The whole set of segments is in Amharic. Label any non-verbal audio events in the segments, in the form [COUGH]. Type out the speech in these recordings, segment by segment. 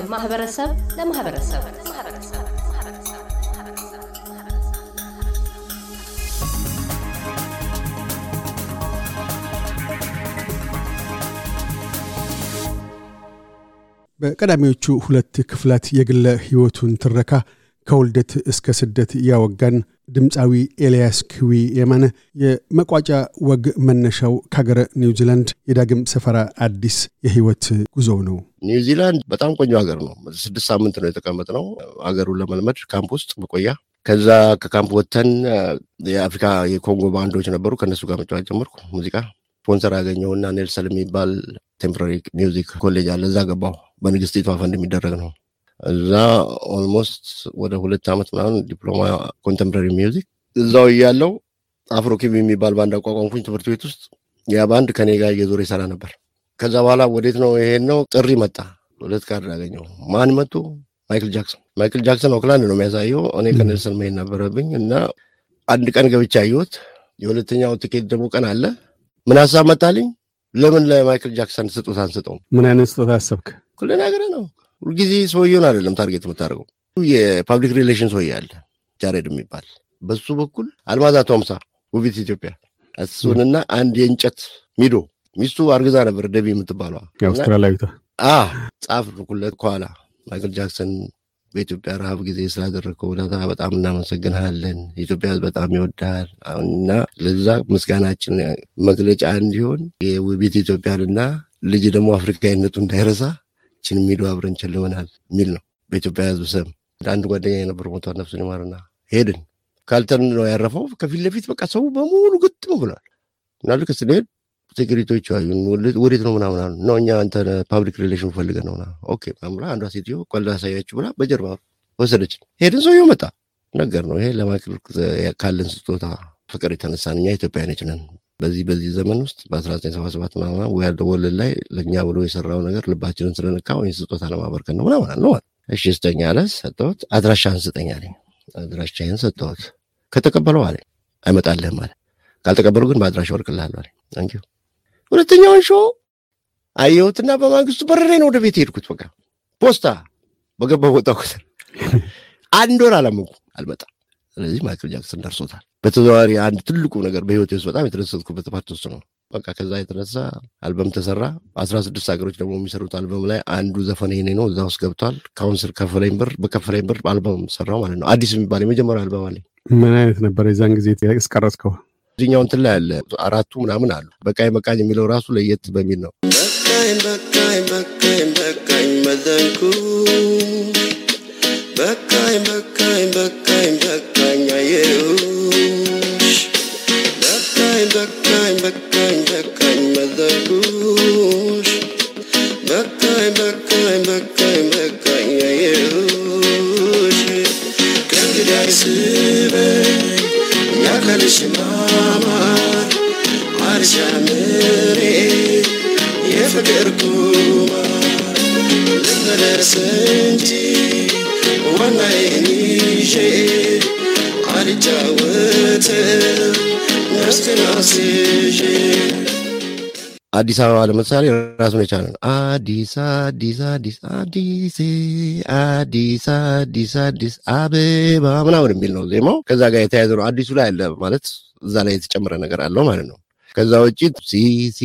ከማህበረሰብ ለማህበረሰብ። በቀዳሚዎቹ ሁለት ክፍላት የግለ ሕይወቱን ትረካ ከውልደት እስከ ስደት ያወጋን ድምፃዊ ኤልያስ ክዊ የማነ የመቋጫ ወግ መነሻው ከሀገረ ኒውዚላንድ የዳግም ሰፈራ አዲስ የህይወት ጉዞው ነው። ኒውዚላንድ በጣም ቆንጆ ሀገር ነው። ስድስት ሳምንት ነው የተቀመጥነው ሀገሩን ለመልመድ ካምፕ ውስጥ መቆያ። ከዛ ከካምፕ ወጥተን የአፍሪካ የኮንጎ ባንዶች ነበሩ። ከእነሱ ጋር መጫወት ጀመርኩ ሙዚቃ። ስፖንሰር ያገኘሁና ኔልሰን የሚባል contemporary music college አለ። እዛ ገባሁ። በንግስቲቷ ፈንድ የሚደረግ ነው። እዛ almost ወደ ሁለት ዓመት ምናምን ዲፕሎማ contemporary music እዛው እያለሁ አፍሮኪብ የሚባል ባንድ አቋቋምኩኝ ትምህርት ቤት ውስጥ። ያ ባንድ ከኔ ጋር እየዞረ ይሰራ ነበር። ከዛ በኋላ ወዴት ነው ይሄን ነው ጥሪ መጣ። ሁለት ካርድ አገኘሁ። ማን መጡ? ማይክል ጃክሰን። ማይክል ጃክሰን ኦክላንድ ነው የሚያሳየው። እኔ ከኔልሰን መሄድ ነበረብኝ እና አንድ ቀን ገብቼ አየሁት። የሁለተኛው ትኬት ደግሞ ቀን አለ። ምን ሀሳብ መጣልኝ? ለምን ለማይክል ጃክሰን ስጦታ አንሰጠውም? ምን አይነት ስጦታ አሰብክ? ሁሉ ነገር ነው ሁልጊዜ ሰውየውን አይደለም target የምታደርገው። የ public relation ሰውዬ አለ ጃሬድ የሚባል። በሱ በኩል አልማዛ ቶምሳ ውቢት ኢትዮጵያ እሱንና አንድ የእንጨት ሚዶ። ሚስቱ አርግዛ ነበር ደቢ የምትባለዋ አውስትራሊያዊቷ ጻፍኩለት ከኋላ። ማይክል ጃክሰን በኢትዮጵያ ረሃብ ጊዜ ስላደረግከው ውለታ በጣም እናመሰግንሃለን። ኢትዮጵያ በጣም ይወዳል እና ለዛ ምስጋናችን መግለጫ እንዲሆን የውቢት ኢትዮጵያንና ልጅ ደግሞ አፍሪካዊነቱ እንዳይረሳ ችን ሚዶ አብረን ሸልመናል የሚል ነው። በኢትዮጵያ ሕዝብ ስም አንድ ጓደኛ የነበር ሞቷል፣ ነፍሱን ይማርና ሄድን። ካልተን ነው ያረፈው። ከፊት ለፊት በቃ ሰው በሙሉ ግጥም ብሏል እና ልክ ስንሄድ security ዎች አዩን። ወዴት ነው ምናምን አሉ። ነው እኛ አንተ public relation ፈልገን ነው። okay ብላ አንዷ ሴትዮ ቆልዳ ያሳያችሁ ብላ በጀርባ ወሰደችን። ሄድን። ሰውየው መጣ። ነገር ነው ይሄ ለማይክል ካለን ስጦታ ፍቅር የተነሳን እኛ ኢትዮጵያውያኖች ነን በዚህ በዚህ ዘመን ውስጥ በ1977 ምናምን We Are the World ላይ ለእኛ ብሎ የሰራው ነገር ልባችንን ስለነካ ወይ ስጦታ ለማበርከት ነው ምናምን አለ። እሺ ስጠኝ አለ። ሰጠሁት። አድራሻህን ስጠኝ አለኝ። አድራሻህን ሰጠሁት። ከተቀበለው አለኝ አይመጣልህም አለ። ካልተቀበሉ ግን በአድራሻ እልክልሃለሁ አለኝ። thank you። ሁለተኛውን show አየሁትና በማግስቱ በረሬ ነው ወደ ቤት ሄድኩት። በቃ ፖስታ በገባው ወጣ ቁጥር አንድ ወር አላመንኩም አልመጣም። ስለዚህ ማይክል ጃክሰን ደርሶታል። በተዘዋዋሪ አንድ ትልቁ ነገር በህይወቴ ውስጥ በጣም የተደሰትኩበት part ውስጥ ነው። በቃ ከዛ የተነሳ አልበም ተሰራ። አስራ ስድስት ሀገሮች ደግሞ የሚሰሩት አልበም ላይ አንዱ ዘፈን ይሄኔ ነው፣ እዛ ውስጥ ገብቷል። ካውንስል ከፈለኝ ብር በከፈለኝ ብር አልበም ሰራው ማለት ነው። አዲስ የሚባል የመጀመሪያ አልበም አለኝ። ምን አይነት ነበር የዛን ጊዜ ያስቀረጽከው? እዚኛው እንትን ላይ አለ አራቱ ምናምን አሉ። በቃኝ በቃኝ የሚለው ራሱ ለየት በሚል ነው። በቃኝ በቃኝ በቃኝ በቃኝ መዘንኩ በቃኝ አዲስ አበባ ለምሳሌ ራሱን የቻለ ነው። አዲስ አዲስ አዲስ አዲስ አዲስ አዲስ አዲስ አበባ ምናምን የሚል ነው ዜማው። ከዛ ጋር የተያያዘ ነው። አዲሱ ላይ አለ ማለት እዛ ላይ የተጨመረ ነገር አለው ማለት ነው። ከዛ ውጭ ሲሲ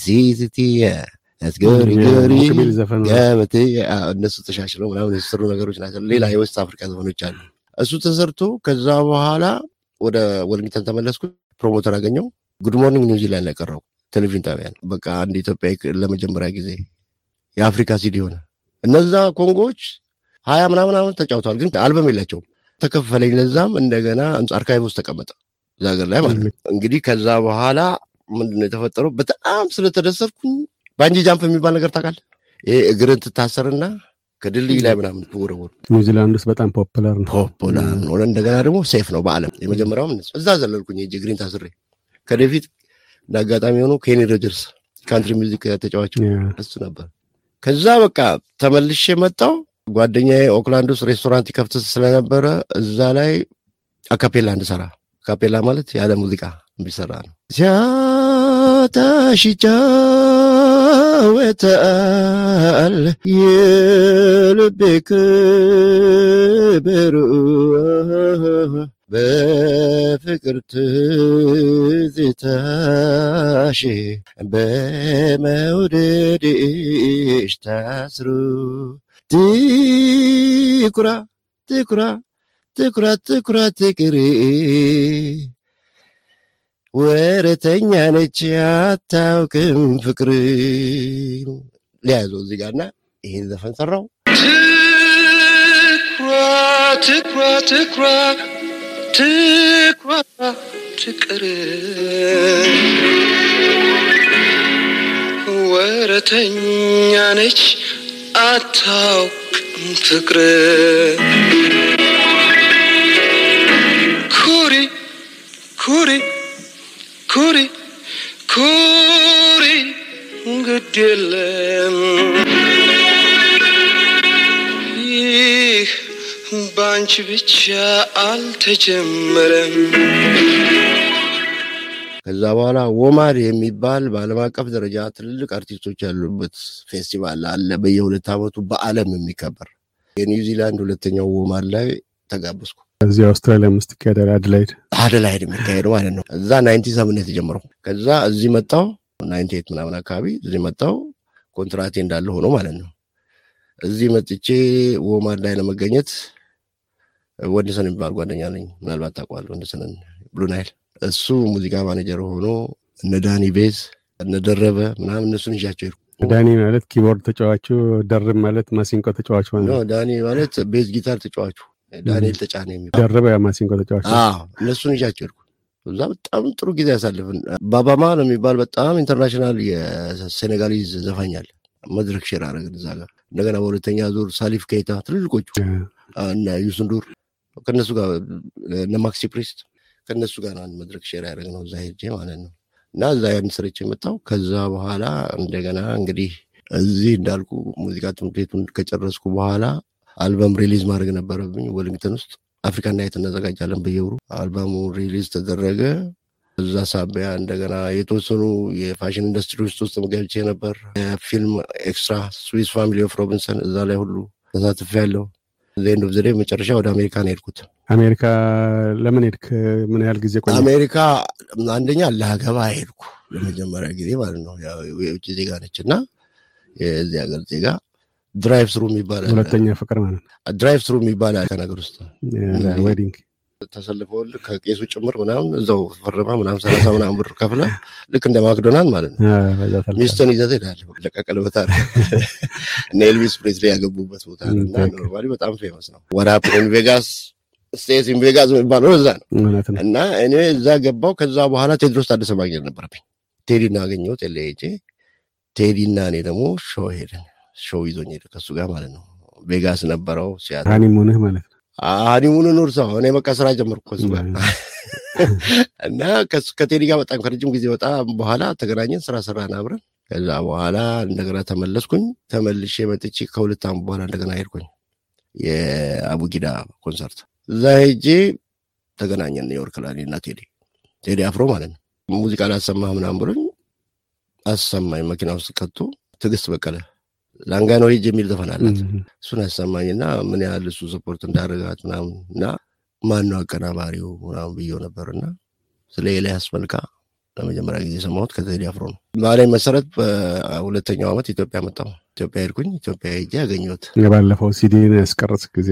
ሲሲቲ ያስገሪ ገሪ ገበቴ እነሱ ተሻሽለው ምናምን የተሰሩ ነገሮች ናቸው። ሌላ የዌስት አፍሪካ ዘፈኖች አሉ። እሱ ተሰርቶ ከዛ በኋላ ወደ ወሊንግተን ተመለስኩ። promoter አገኘው። Good morning ኒውዚላንድ ላይ ቀረው ቴሌቪዥን ጣቢያ ነው። በቃ አንድ ኢትዮጵያ ለመጀመሪያ ጊዜ የአፍሪካ ሲዲ ሆነ። እነዛ ኮንጎዎች ሀያ ምናምን ዓመት ተጫውተዋል፣ ግን አልበም የላቸውም። ተከፈለኝ። ለዛም እንደገና archive ውስጥ ተቀመጠ እዛ ሀገር ላይ ማለት ነው። እንግዲህ ከዛ በኋላ ምንድን ነው የተፈጠረው? በጣም ስለተደሰትኩኝ bungee jump የሚባል ነገር ታውቃለህ? ይሄ እግርን ትታሰርና ከድልድይ ላይ ምናምን ትወረወር ኒውዚላንድ ውስጥ በጣም popular ነው። popular ነው። እንደገና ደግሞ safe ነው በዓለም የመጀመሪያውም እዛ ዘለልኩኝ እጅ እግሬን ታስሬ ከደፊት እንደ አጋጣሚ ሆኖ ኬኒ ሮጀርስ country music ተጫዋች እሱ ነበር። ከዛ በቃ ተመልሼ መጣው። ጓደኛዬ ኦክላንድ ውስጥ ሬስቶራንት ይከፍት ስለነበረ እዛ ላይ a cappella እንድሰራ a cappella ማለት ያለ ሙዚቃ የሚሰራ ነው። ሲያታሽቻ ይጫወታል የልቤ ክብር በፍቅር ትዝታሽ በመውደድሽ ታስሮ ትኩራ ትኩራ ትኩራ ትኩራ ትቅሪ ወረተኛ ነች አታውቅም ፍቅር። ሊያዘው እዚህ ጋርና ይሄን ዘፈን ሰራው። ትኩራ ትኩራ ትኩራ ትኩራ ትቅር ወረተኛ ነች አታውቅም ፍቅር። ኩሪ ኩሪ ኩሪ ኩሪ ግድ የለም በአንቺ ብቻ አልተጀመረም። ከዛ በኋላ ወማድ የሚባል በዓለም አቀፍ ደረጃ ትልልቅ አርቲስቶች ያሉበት ፌስቲቫል አለ። በየሁለት ዓመቱ በዓለም የሚከበር የኒውዚላንድ ሁለተኛው ወማድ ላይ ተጋበዝኩ። እዚህ አውስትራሊያ ውስጥ ይካሄዳል አድላይድ? አደላይድ የሚካሄደው ማለት ነው። እዛ ninety seven የተጀመረው ከዛ እዚህ መጣው ninety eight ምናምን አካባቢ እዚህ መጣው ኮንትራቴ እንዳለ ሆኖ ማለት ነው። እዚህ መጥቼ ወማድ ላይ ለመገኘት ወንድሰን የሚባል ጓደኛ አለኝ ምናልባት ታውቀዋለህ ወንድሰንን ብሉ ናይል እሱ ሙዚቃ ማኔጀር ሆኖ እነ ዳኒ ቤዝ እነ ደረበ ምናምን እነሱን ይዣቸው ሄድኩ። ዳኒ ማለት keyboard ተጫዋቹ ደርብ ማለት ማሲንቆ ተጫዋቹ ዳኒ ማለት bass guitar ተጫዋቹ ዳንኤል ተጫነ የሚባል። ደርበ ያ ማሲንቆ ተጫዋቹ እነሱን ይዣቸው ሄድኩ። እዛ በጣም ጥሩ ጊዜ አሳለፍን ባባ ማል ነው የሚባል በጣም international የ Senegalese አለ። መድረክ share አረግን እዛ ጋር። እንደገና በሁለተኛ ዙር ሳሊፍ ኬታ ትልልቆቹ እነ ዩሱ ንዱር ከነሱ ጋር እነ ማክሲ ፕሪስት ከነሱ ጋር አንድ መድረክ share ያደረግነው እዛ ሄጄ ማለት ነው። እና እዛ ያን ስርጭ የመጣው ከዛ በኋላ እንደገና እንግዲህ እዚህ እንዳልኩ ሙዚቃ ትምህርት ቤቱን ከጨረስኩ በኋላ አልበም release ማድረግ ነበረብኝ ወሊንግተን ውስጥ። Africa night እናዘጋጃለን በየወሩ አልበሙ release ተደረገ። እዛ ሳቢያ እንደገና የተወሰኑ የ fashion industry ውስጥ ውስጥ ገብቼ ነበር። የፊልም extra Swiss Family of Robinson እዛ ላይ ሁሉ ተሳትፌያለው the end of the day መጨረሻ ወደ አሜሪካ ነው የሄድኩት። አሜሪካ ለምን ሄድክ? ምን ያህል ጊዜ ቆየ አሜሪካ አንደኛ ላገባ ሄድኩ ለመጀመሪያ ጊዜ ማለት ነው። የውጭ ዜጋ ነች እና የዚህ ሀገር ዜጋ drive through የሚባል ሁለተኛ ፍቅር ማለት drive through የሚባል ከነገር ውስጥ። wedding ተሰልፈውል ከቄሱ ጭምር ምናምን እዛው ፈርማ ምናምን ሰላሳ ምናምን ብር ከፍለ ልክ እንደ ማክዶናልድ ማለት ነው። ሚስትን ይዘህ ትሄዳለህ። ለቀቀለ ቦታ እነ ኤልቪስ ፕሬስሊ ያገቡበት ቦታ እና normally በጣም famous ነው። what happen in Vegas stay in Vegas የሚባለው እዛ ነው። እና እኔ እዛ ገባው ከዛ በኋላ ቴድሮስ ታደሰ ማግኘት ነበረብኝ። ቴዲና አገኘሁት LA ሄጄ ቴዲና እኔ ደግሞ show ሄድን። show ይዞኝ ሄደ ከሱ ጋር ማለት ነው። ቬጋስ ነበረው ሲያትል honeymoon ህ ማለት ነው honeymoon ኑ ረሳው እኔ በቃ ስራ ጀመርኩ [LAUGHS] እና ከቴዲ ጋር በጣም ከረጅም ጊዜ በጣም በኋላ ተገናኘን ስራ ሰራን አብረን። ከዛ በኋላ እንደገና ተመለስኩኝ። ተመልሼ መጥቼ ከሁለት ዓመት በኋላ እንደገና ሄድኩኝ የአቡጊዳ ኮንሰርት። እዛ ሄጄ ተገናኘን ኒውዮርክ ላይ እና ቴዲ። ቴዲ አፍሮ ማለት ነው። ሙዚቃ ላሰማህ ምናምን ብሎኝ አሰማኝ። መኪና ውስጥ ከቶ ትዕግስት በቀለ ላንጋኖ ሄጅ የሚል ዘፈን አላት እሱን ያሰማኝና ምን ያህል እሱ support እንዳደረጋት ምናምን እና ማን ነው አቀናባሪው ምናምን ብየው ነበር እና ስለ ኤልያስ መልካ ለመጀመሪያ ጊዜ የሰማሁት ከቴዲ አፍሮ ነው። ባለኝ መሰረት በሁለተኛው ዓመት ኢትዮጵያ መጣሁ። ኢትዮጵያ ሄድኩኝ። ኢትዮጵያ ሄጄ ያገኘሁት የባለፈው ሲዲን ያስቀረጽ ጊዜ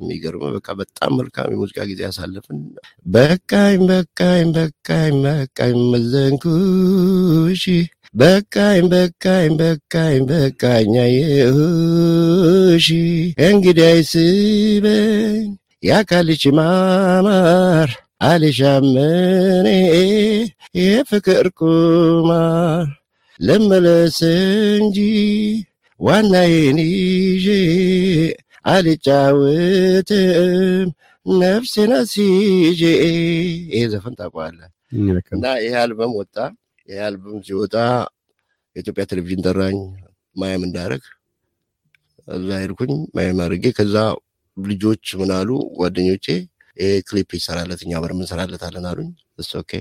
የሚገርም በቃ በጣም መልካም የሙዚቃ ጊዜ ያሳለፍን። በቃኝ በቃኝ በቃኝ በቃኝ መዘንኩሽ በቃኝ በቃኝ በቃኝ በቃኝ አየሁሽ እንግዲህ አይስበኝ የአካልሽ ማማር አልሻምኔ የፍቅር ቁማር ልመለስ እንጂ ዋናዬን ይዤ አልጫወትም ነፍሴን አስይዤ ይሄ ዘፈን ታውቀዋለህ? እና ይሄ አልበም ወጣ። አልበም ሲወጣ የኢትዮጵያ ቴሌቪዥን ጠራኝ mime እንዳደርግ እዛ ሄድኩኝ mime አድርጌ ከዛ ልጆች ምናሉ ጓደኞቼ ይሄ ክሊፕ ይሰራለት እኛ በር ምንሰራለታለን አሉኝ። yes okay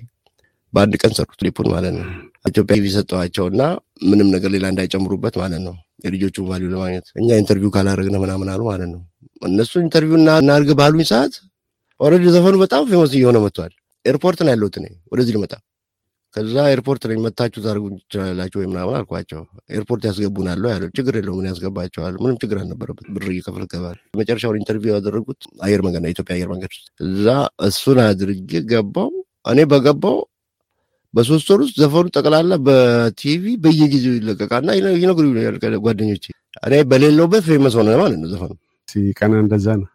በአንድ ቀን ሰሩት ክሊፑን ማለት ነው። ኢትዮጵያ ቲቪ ሰጠዋቸውና ምንም ነገር ሌላ እንዳይጨምሩበት ማለት ነው። የልጆቹ value ለማግኘት እኛ interview ካላደረግን ምናምን አሉ ማለት ነው። እነሱ interview እናድርግ ባሉኝ ሰዓት already ዘፈኑ በጣም famous እየሆነ መጥቷል። ኤርፖርት ነው ያለሁት እኔ ወደዚህ ልመጣ ከዛ ኤርፖርት ነኝ መታችሁ ታደርጉ ትችላላችሁ ወይ ምናምን አልኳቸው። ኤርፖርት ያስገቡናል ያለው ችግር የለው ምን ያስገባቸዋል? ምንም ችግር አልነበረበት። ብር እየከፍል ገባል። መጨረሻውን interview ያደረጉት አየር መንገድ ነው፣ ኢትዮጵያ አየር መንገድ ውስጥ። እዛ እሱን አድርጌ ገባው። እኔ በገባው በሶስት ወር ውስጥ ዘፈኑ ጠቅላላ በቲቪ በየጊዜው ይለቀቃልና ይነግሩኛል ጓደኞቼ። እኔ በሌለውበት famous ሆነ ማለት ነው ዘፈኑ። ሲቀና እንደዛ ነው።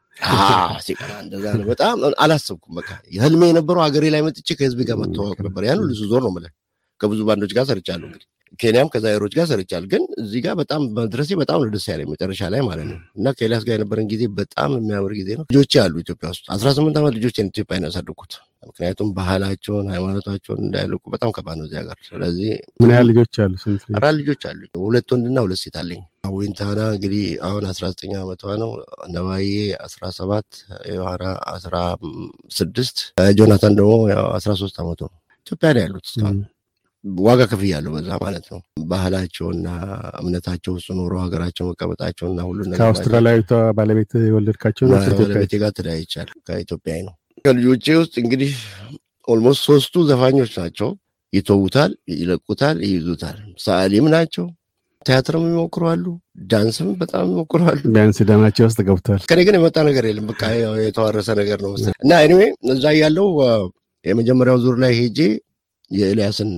እንደዛ ነው። በጣም አላሰብኩም። በቃ ህልሜ የነበረው ሀገሬ ላይ መጥቼ ከህዝብ ጋር መተዋወቅ ነበር። ያን ሁሉ ዞር ነው የምልህ። ከብዙ ባንዶች ጋር ሰርቻለሁ እንግዲህ ኬንያም ከዛይሮች ጋር ሰርቻለሁ። ግን እዚህ ጋር በጣም መድረሴ በጣም ነው ደስ ያለኝ መጨረሻ ላይ ማለት ነው። እና ከኤልያስ ጋር የነበረን ጊዜ በጣም የሚያምር ጊዜ ነው። ልጆቼ አሉ ኢትዮጵያ ውስጥ አስራ ስምንት ዓመት ልጆቼን ኢትዮጵያ ነው ያሳደግኩት። ምክንያቱም ባህላቸውን ሃይማኖታቸውን እንዳይለቁ በጣም ከባድ ነው እዚህ ሀገር። ስለዚህ ምን ያህል ልጆች አሉ? አራት ልጆች አሉ። ሁለት ወንድና ሁለት ሴት አለኝ። ዊንታና እንግዲህ አሁን አስራ ዘጠኝ ዓመቷ ነው። ነባዬ አስራ ሰባት ዮሐና አስራ ስድስት ጆናታን ደግሞ አስራ ሶስት ዓመቱ ነው። ኢትዮጵያ ነው ያሉት እስካሁን ዋጋ ከፍያለሁ በዛ ማለት ነው። ባህላቸውና እምነታቸው ውስጥ ኖሮ ሀገራቸው መቀመጣቸውና ሁሉ ከአውስትራሊያዊቷ ባለቤት የወለድካቸው? ባለቤቴ ጋር ተለያይቻለሁ። ከኢትዮጵያዊ ነው። ከልጆቼ ውስጥ እንግዲህ almost ሶስቱ ዘፋኞች ናቸው። ይተዉታል፣ ይለቁታል፣ ይይዙታል። ሰዓሊም ናቸው። ቲያትርም ይሞክሩ አሉ። ዳንስም በጣም ይሞክሩ አሉ። ቢያንስ ደማቸው ውስጥ ገብቷል። ከኔ ግን የመጣ ነገር የለም። በቃ የተዋረሰ ነገር ነው መሰለኝ እና anyway እዛ ያለው የመጀመሪያው ዙር ላይ ሄጄ የኤልያስን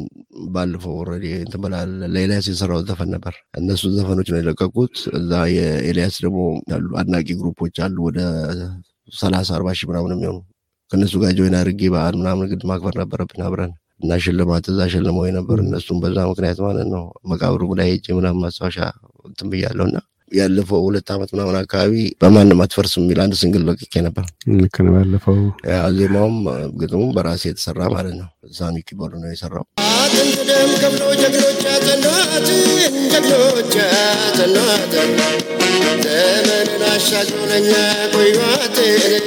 ባለፈው already እንትን ብላል ለኤልያስ የሰራው ዘፈን ነበር። እነሱ ዘፈኖች ነው የለቀቁት። እዛ የኤልያስ ደግሞ ያሉ አድናቂ ግሩፖች አሉ ወደ ሰላሳ አርባ ሺህ ምናምን የሚሆኑ ከእነሱ ጋር join አድርጌ በዓል ምናምን ግድ ማክበር ነበረብን አብረን እና ሽልማት እዛ ሸልመው ነበር። እነሱም በዛ ምክንያት ማለት ነው መቃብሩ ላይ ሄጄ ምናምን ማስታወሻ እንትን ብያለሁ እና ያለፈው ሁለት ዓመት ምናምን አካባቢ በማንም አትፈርስም የሚል አንድ single ለቅቄ ነበር። ልክ ነው። ባለፈው ያ ዜማውም ግጥሙም በራሴ የተሰራ ማለት ነው። ሳሚ keyboard ነው የሰራው። አጥንት ደም ከፍሎ ጀግኖች ያጸኗትን ጀግኖች ያጸኗትን ዘመንን አሻግሮ ለኛ ቆዩዋትን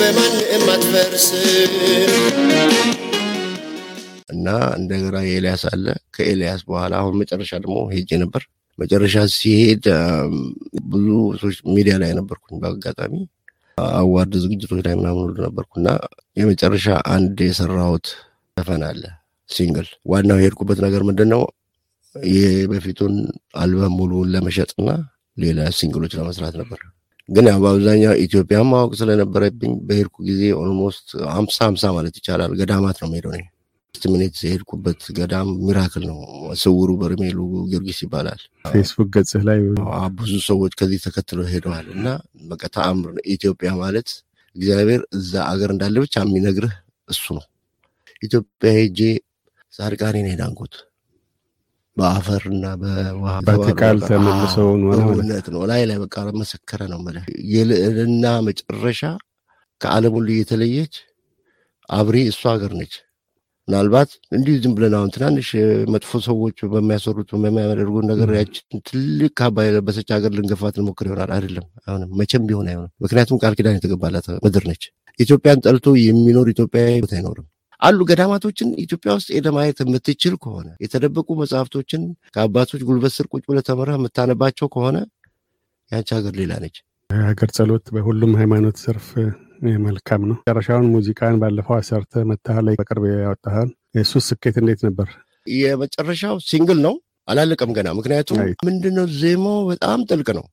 በማንም አትፈርስም እና እንደገና የኤልያስ አለ። ከኤልያስ በኋላ አሁን መጨረሻ ደግሞ ሄጄ ነበር። መጨረሻ ሲሄድ ብዙ ሰዎች ሚዲያ ላይ ነበርኩኝ። በአጋጣሚ award ዝግጅቶች ላይ ምናምን ሁሉ ነበርኩና የመጨረሻ አንድ የሰራሁት ዘፈን አለ single። ዋናው የሄድኩበት ነገር ምንድን ነው የበፊቱን አልበም ሙሉውን ለመሸጥና ሌላ ሲንግሎች ለመስራት ነበር። ግን ያው በአብዛኛው ኢትዮጵያ ማወቅ ስለነበረብኝ በሄድኩ ጊዜ almost ሀምሳ ሀምሳ ማለት ይቻላል ገዳማት ነው እኔ ሚኒት የሄድኩበት ገዳም ሚራክል ነው። ስውሩ በርሜሉ ጊዮርጊስ ይባላል። ፌስቡክ ገጽህ ላይ ብዙ ሰዎች ከዚህ ተከትለው ሄደዋል እና በቃ ተአምር ነው። ኢትዮጵያ ማለት እግዚአብሔር እዛ አገር እንዳለ ብቻ የሚነግርህ እሱ ነው። ኢትዮጵያ ሄጄ ጻድቃኔን ሄዳንኩት በአፈርና በውሃ በትቃል ተመልሰው እውነት ነው። ላይ ላይ በቃ መሰከረ ነው የምልህ የልዕልና መጨረሻ ከዓለም ሁሉ የተለየች አብሬ እሷ ሀገር ነች። ምናልባት እንዲሁ ዝም ብለን አሁን ትናንሽ መጥፎ ሰዎች በሚያሰሩት በሚያደርጉት ነገር ያችን ትልቅ ካባ የለበሰች ሀገር ልንገፋት እንሞክር ይሆናል። አይደለም፣ አይሆንም፣ መቼም ቢሆን አይሆንም። ምክንያቱም ቃል ኪዳን የተገባላት ምድር ነች። ኢትዮጵያን ጠልቶ የሚኖር ኢትዮጵያዊ ቦታ አይኖርም። አሉ ገዳማቶችን ኢትዮጵያ ውስጥ ሄደህ ማየት የምትችል ከሆነ የተደበቁ መጽሐፍቶችን ከአባቶች ጉልበት ስር ቁጭ ብለህ ተምረህ የምታነባቸው ከሆነ ያንቺ ሀገር ሌላ ነች። ሀገር ጸሎት በሁሉም ሃይማኖት ዘርፍ መልካም ነው። መጨረሻውን ሙዚቃን ባለፈው አሰርተ መታህ ላይ በቅርብ ያወጣሃል። የእሱ ስኬት እንዴት ነበር? የመጨረሻው single ነው፣ አላለቀም ገና። ምክንያቱም ምንድነው ዜማው በጣም ጥልቅ ነው።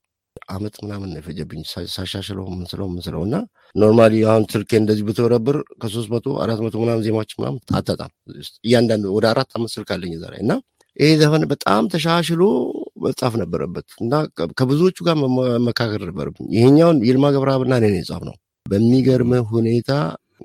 አመት ምናምን ነው የፈጀብኝ ሳሻሽለው ምንስለው ምንስለው እና normally አሁን ስልኬ እንደዚህ ብትበረብር ከሶስት መቶ አራት መቶ ምናምን ዜማዎች ምናምን አታጣም። እያንዳንዱ ወደ አራት አመት ስልክ አለኝ ላይ እና ይሄ ዘፈን በጣም ተሻሽሎ መጻፍ ነበረበት እና ከብዙዎቹ ጋር መመካከር ነበረብኝ። ይሄኛውን ይልማ ገብረአብና እኔ ነው የጻፍነው። በሚገርም ሁኔታ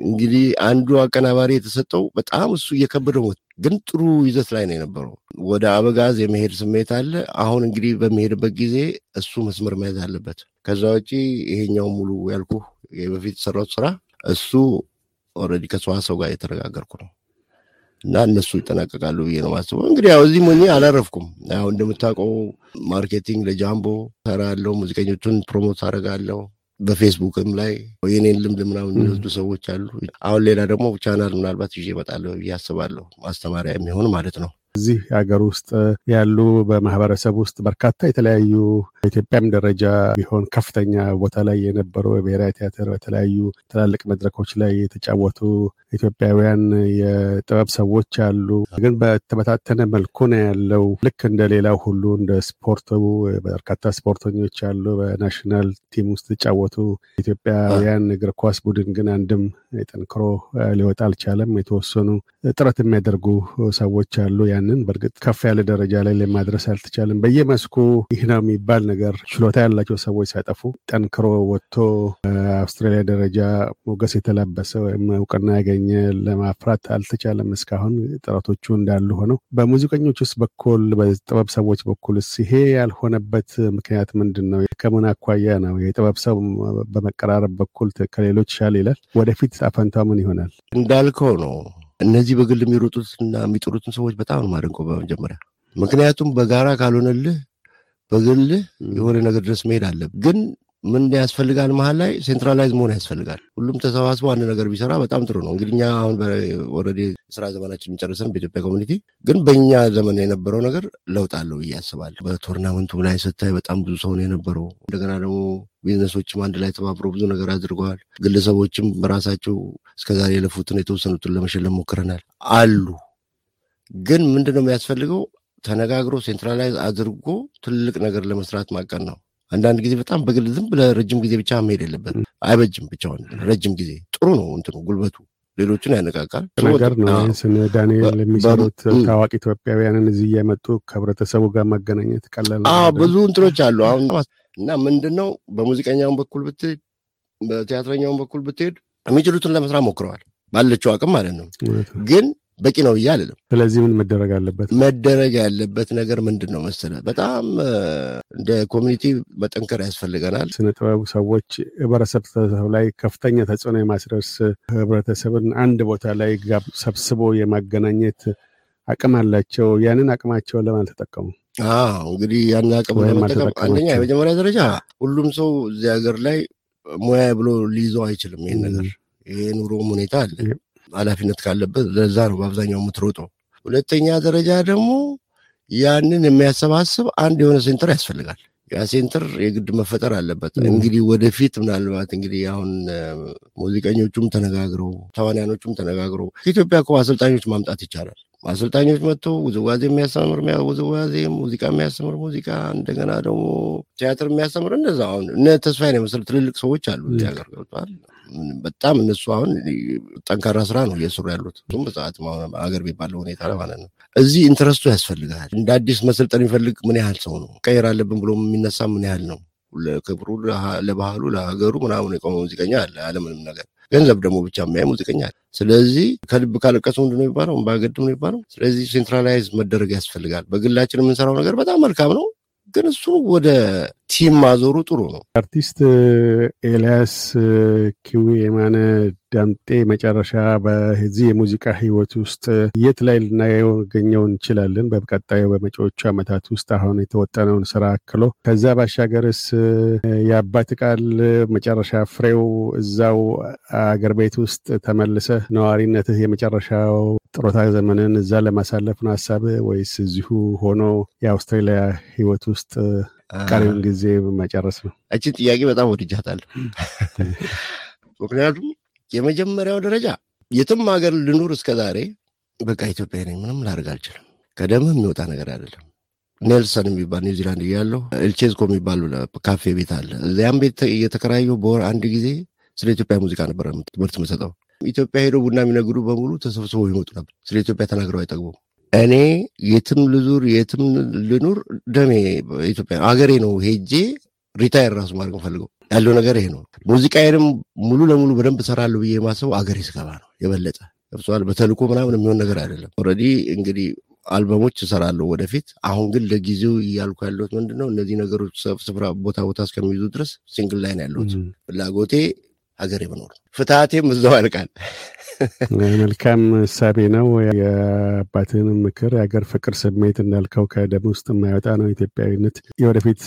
እንግዲህ አንዱ አቀናባሪ የተሰጠው በጣም እሱ እየከበደው ግን ጥሩ ይዘት ላይ ነው የነበረው። ወደ አበጋዝ የመሄድ ስሜት አለ። አሁን እንግዲህ በሚሄድበት ጊዜ እሱ መስመር መያዝ አለበት። ከዛ ውጪ ይሄኛው ሙሉ ያልኩ በፊት የሰራሁት ስራ እሱ already ከሰዋሰው ጋር የተነጋገርኩ ነው። እና እነሱ ይጠናቀቃሉ ብዬ ነው ማስበው። እንግዲህ ያው እዚህ ሆኜ አላረፍኩም። ያው እንደምታውቀው marketing ለጃምቦ ሰራለሁ፣ ሙዚቀኞቹን promote አደርጋለሁ። በፌስቡክም ላይ የኔን ልምድ ምናምን የሚወስዱ ሰዎች አሉ። አሁን ሌላ ደግሞ ቻናል ምናልባት ይዤ እመጣለሁ ብዬ አስባለሁ። ማስተማሪያ የሚሆን ማለት ነው። እዚህ ሀገር ውስጥ ያሉ በማህበረሰብ ውስጥ በርካታ የተለያዩ በኢትዮጵያም ደረጃ ቢሆን ከፍተኛ ቦታ ላይ የነበሩ የብሔራዊ ቲያትር በተለያዩ ትላልቅ መድረኮች ላይ የተጫወቱ ኢትዮጵያውያን የጥበብ ሰዎች አሉ። ግን በተበታተነ መልኩ ነው ያለው። ልክ እንደ ሌላው ሁሉ እንደ ስፖርቱ በርካታ ስፖርተኞች አሉ። በ national team ውስጥ የተጫወቱ ኢትዮጵያውያን እግር ኳስ ቡድን ግን አንድም ጠንክሮ ሊወጣ አልቻለም። የተወሰኑ ጥረት የሚያደርጉ ሰዎች አሉ። ያንን በእርግጥ ከፍ ያለ ደረጃ ላይ ለማድረስ አልተቻለም። በየመስኩ ይህ ነው የሚባል ነገር ችሎታ ያላቸው ሰዎች ሳይጠፉ ጠንክሮ ወጥቶ አውስትራሊያ ደረጃ ሞገስ የተላበሰ ወይም እውቅና ያገኘ ለማፍራት አልተቻለም። እስካሁን ጥረቶቹ እንዳሉ ሆነው በሙዚቀኞች በኩል በጥበብ ሰዎች በኩልስ ይሄ ያልሆነበት ምክንያት ምንድን ነው? ከምን አኳያ ነው? የጥበብ ሰው በመቀራረብ በኩል ከሌሎች ሻል ይላል። ወደፊት አፈንታው ምን ይሆናል? እንዳልከው ነው። እነዚህ በግል የሚሮጡትና የሚጥሩትን ሰዎች በጣም ነው የማደንቀው በመጀመሪያ ምክንያቱም በጋራ ካልሆነልህ በግልህ የሆነ ነገር ድረስ መሄድ አለብህ። ግን ምን ያስፈልጋል? መሀል ላይ centralize መሆን ያስፈልጋል። ሁሉም ተሰባስቦ አንድ ነገር ቢሰራ በጣም ጥሩ ነው። እንግዲህ እኛ አሁን already ስራ ዘመናችን ጨርሰን በኢትዮጵያ community፣ ግን በእኛ ዘመን የነበረው ነገር ለውጥ አለው ብዬ አስባለሁ። በ tournament ኡ ላይ ስታይ በጣም ብዙ ሰው ነው የነበረው። እንደገና ደግሞ ቢዝነሶችም አንድ ላይ ተባብሮ ብዙ ነገር አድርገዋል። ግለሰቦችም በራሳቸው እስከዛሬ የለፉትን የተወሰኑትን ለመሸለም ሞክረናል አሉ። ግን ምንድን ነው የሚያስፈልገው? ተነጋግሮ centralize አድርጎ ትልቅ ነገር ለመስራት ማቀድ ነው። አንዳንድ ጊዜ በጣም በግል ዝም ብለህ ረጅም ጊዜ ብቻ መሄድ የለበትም። አይበጅም። ብቻውን ረጅም ጊዜ ጥሩ ነው እንትኑ ጉልበቱ ሌሎችን ያነቃቃል ነገር ነው። ስነ ዳንኤል የሚሰሩት ታዋቂ ኢትዮጵያውያንን እዚህ እየመጡ ከህብረተሰቡ ጋር ማገናኘት ቀላል ብዙ እንትኖች አሉ። አሁን እና ምንድን ነው በሙዚቀኛውን በኩል ብትሄድ፣ በቲያትረኛውን በኩል ብትሄድ የሚችሉትን ለመስራት ሞክረዋል ባለችው አቅም ማለት ነው። ግን በቂ ነው ብዬ አልልም። ስለዚህ ምን መደረግ አለበት? መደረግ ያለበት ነገር ምንድን ነው መሰለህ? በጣም እንደ community መጠንከር ያስፈልገናል። ስነ ጥበብ ሰዎች ህብረተሰብ ላይ ከፍተኛ ተጽዕኖ የማስደርስ ህብረተሰብን አንድ ቦታ ላይ ሰብስቦ የማገናኘት አቅም አላቸው። ያንን አቅማቸውን ለማን ተጠቀሙ? አዎ እንግዲህ ያን አቅም ለመጠቀም አንደኛ የመጀመሪያ ደረጃ ሁሉም ሰው እዚህ ሀገር ላይ ሙያ ብሎ ሊይዘው አይችልም። ይህን ነገር ይሄ ኑሮም ሁኔታ አለ። ኃላፊነት ካለበት ለዛ ነው በአብዛኛው የምትሮጠው። ሁለተኛ ደረጃ ደግሞ ያንን የሚያሰባስብ አንድ የሆነ center ያስፈልጋል። ያ center የግድ መፈጠር አለበት። እንግዲህ ወደፊት ምናልባት እንግዲህ አሁን ሙዚቀኞቹም ተነጋግረው ተዋንያኖቹም ተነጋግረው ከኢትዮጵያ እኮ አሰልጣኞች ማምጣት ይቻላል። አሰልጣኞች መጥተው ውዝዋዜ የሚያስተምር ሚያ- ውዝዋዜ፣ ሙዚቃ የሚያስተምር ሙዚቃ፣ እንደገና ደግሞ ቲያትር የሚያስተምር እንደዛ። አሁን እነ ተስፋዬን የመሰሉ ትልልቅ ሰዎች አሉ ሀገር ገብተዋል። በጣም እነሱ አሁን ጠንካራ ስራ ነው እየሰሩ ያሉት። እሱም በሰዓት ሀገር ቤት ባለው ሁኔታ ማለት ነው። እዚህ interest ኡ ያስፈልጋል። እንደ አዲስ መሰልጠን የሚፈልግ ምን ያህል ሰው ነው? ቀየር አለብን ብሎ የሚነሳ ምን ያህል ነው? ለክብሩ፣ ለባህሉ፣ ለሀገሩ ምናምን የቆመ ሙዚቀኛ አለ አለምንም ነገር ገንዘብ ደግሞ ብቻ የሚያይ ሙዚቀኛ አለ። ስለዚህ ከልብ ካለቀሱ ምንድን ነው የሚባለው? ባገድ ነው የሚባለው። ስለዚህ centralize መደረግ ያስፈልጋል። በግላችን የምንሰራው ነገር በጣም መልካም ነው፣ ግን እሱ ወደ team ማዞሩ ጥሩ ነው። አርቲስት ኤልያስ ኪዊ የማነ ዳምጤ መጨረሻ በዚህ የሙዚቃ ህይወት ውስጥ የት ላይ ልናገኘው እንችላለን? በቀጣዩ በመጪዎቹ ዓመታት ውስጥ አሁን የተወጠነውን ስራ አክሎ ከዛ ባሻገርስ የአባት ቃል መጨረሻ ፍሬው እዛው አገር ቤት ውስጥ ተመልሰህ ነዋሪነትህ የመጨረሻው ጥሮታ ዘመንን እዛ ለማሳለፍ ነው ሀሳብ ወይስ እዚሁ ሆኖ የአውስትራሊያ ህይወት ውስጥ ቀሪውን ጊዜ መጨረስ ነው? እችን ጥያቄ በጣም ወድጃታለሁ። ምክንያቱም የመጀመሪያው ደረጃ የትም ሀገር ልኑር እስከ ዛሬ በቃ ኢትዮጵያ ነኝ፣ ምንም ላደርግ አልችልም። ከደምህ የሚወጣ ነገር አይደለም። ኔልሰን የሚባል ኒውዚላንድ እያለሁ ኤልቼዝኮ የሚባል ካፌ ቤት አለ። እዚያም ቤት እየተከራየሁ በወር አንድ ጊዜ ስለ ኢትዮጵያ ሙዚቃ ነበረ ትምህርት መሰጠው። ኢትዮጵያ ሄዶ ቡና የሚነግዱ በሙሉ ተሰብስበው ይመጡ ነበር። ስለ ኢትዮጵያ ተናግረው አይጠግቡም። እኔ የትም ልዙር የትም ልኑር ደሜ ኢትዮጵያ አገሬ ነው። ሄጄ retire ራሱ ማድረግ የምፈልገው ያለው ነገር ይሄ ነው። ሙዚቃዬንም ሙሉ ለሙሉ በደንብ እሰራለሁ ብዬ የማስበው አገሬ ስገባ ነው። የበለጠ ገብቶሃል። በተልኮ ምናምን የሚሆን ነገር አይደለም። already እንግዲህ አልበሞች እሰራለሁ ወደፊት። አሁን ግን ለጊዜው እያልኩ ያለሁት ምንድን ነው እነዚህ ነገሮች ስፍራ ቦታ ቦታ እስከሚይዙ ድረስ single ላይ ነው ያለሁት። ፍላጎቴ አገር የመኖር ፍትሀቴም እዛው ያልቃል። መልካም እሳቤ ነው። የአባትህንም ምክር የሀገር ፍቅር ስሜት እንዳልከው ከደም ውስጥ የማይወጣ ነው። ኢትዮጵያዊነት የወደፊት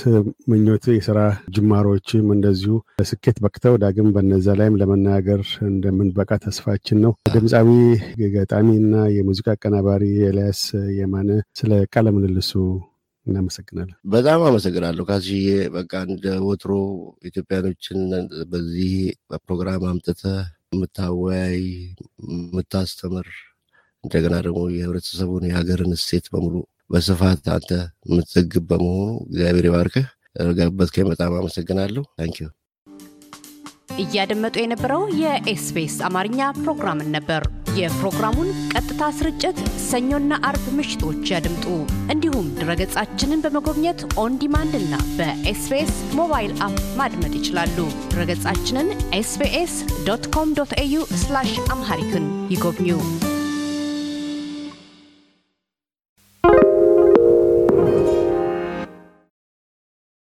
ምኞት፣ የስራ ጅማሮችም እንደዚሁ ለስኬት በቅተው ዳግም በነዛ ላይም ለመናገር እንደምንበቃ ተስፋችን ነው። ድምፃዊ ገጣሚ እና የሙዚቃ አቀናባሪ ኤልያስ የማነ ስለ ቃለ ምልልሱ እናመሰግናለን። በጣም አመሰግናለሁ ካስዬ። በቃ እንደ ወትሮ ኢትዮጵያኖችን በዚህ ፕሮግራም አምጥተህ የምታወያይ የምታስተምር፣ እንደገና ደግሞ የህብረተሰቡን የሀገርን እሴት በሙሉ በስፋት አንተ የምትዘግብ በመሆኑ እግዚአብሔር ይባርክህ። ስለጋበዝከኝ በጣም አመሰግናለሁ። thank you። እያደመጡ የነበረው የ SBS አማርኛ ፕሮግራምን ነበር። የፕሮግራሙን ቀጥታ ስርጭት ሰኞና አርብ ምሽቶች ያድምጡ። እንዲሁም ድረገጻችንን በመጎብኘት on demand እና በ SBS mobile app ማድመጥ ይችላሉ። ድረገጻችንን SBS dot com dot au Amharic ን ይጎብኙ።